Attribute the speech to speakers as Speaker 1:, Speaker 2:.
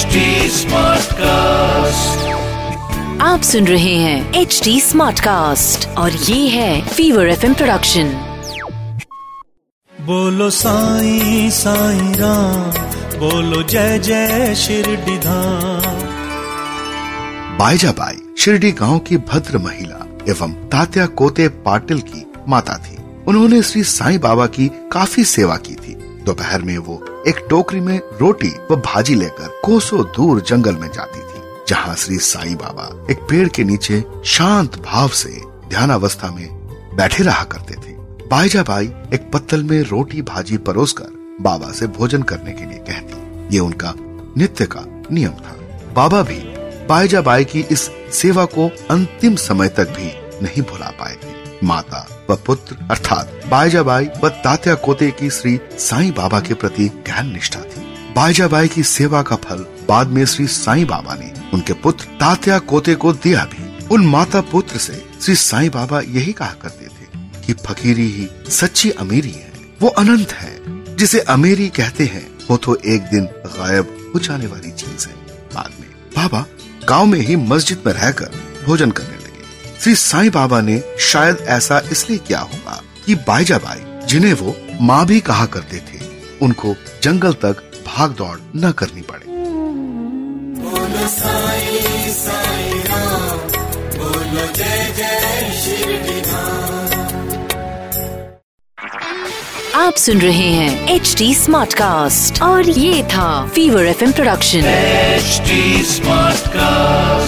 Speaker 1: HD Smartcast.
Speaker 2: आप सुन रहे हैं एच डी स्मार्ट कास्ट और ये है फीवर एफ़ प्रोडक्शन
Speaker 3: बोलो साईं साईं राम बोलो जय जय शिरडी धाम।
Speaker 4: बाईजाबाई शिरडी गाँव की भद्र महिला एवं तात्या कोते पाटिल की माता थी। उन्होंने श्री साईं बाबा की काफ़ी सेवा की थी। दोपहर में वो एक टोकरी में रोटी व भाजी लेकर कोसों दूर जंगल में जाती थी, जहाँ श्री साईं बाबा एक पेड़ के नीचे शांत भाव से ध्यान अवस्था में बैठे रहा करते थे। बाईजाबाई एक पत्तल में रोटी भाजी परोसकर बाबा से भोजन करने के लिए कहती, ये उनका नित्य का नियम था। बाबा भी बाईजाबाई की इस सेवा को अंतिम समय तक भी नहीं भुला पाए थे। माता व पुत्र, अर्थात बाईजाबाई व तात्या कोते की श्री साईं बाबा के प्रति गहन निष्ठा थी। बाईजाबाई की सेवा का फल बाद में श्री साईं बाबा ने उनके पुत्र तात्या कोते को दिया भी। उन माता पुत्र से श्री साईं बाबा यही कहा करते थे कि फकीरी ही सच्ची अमीरी है। वो अनंत है, जिसे अमीरी कहते हैं। वो तो एक दिन गायब हो जाने वाली चीज़ है। बाद में बाबा गाँव में ही मस्जिद में रहकर भोजन करने श्री साईं बाबा ने शायद ऐसा इसलिए किया होगा कि बाईजाबाई जिन्हें वो माँ भी कहा करते थे उनको जंगल तक भाग दौड़ न करनी पड़े।
Speaker 2: आप सुन रहे हैं एच डी स्मार्ट कास्ट और ये था fever F M production
Speaker 1: H smart Smartcast.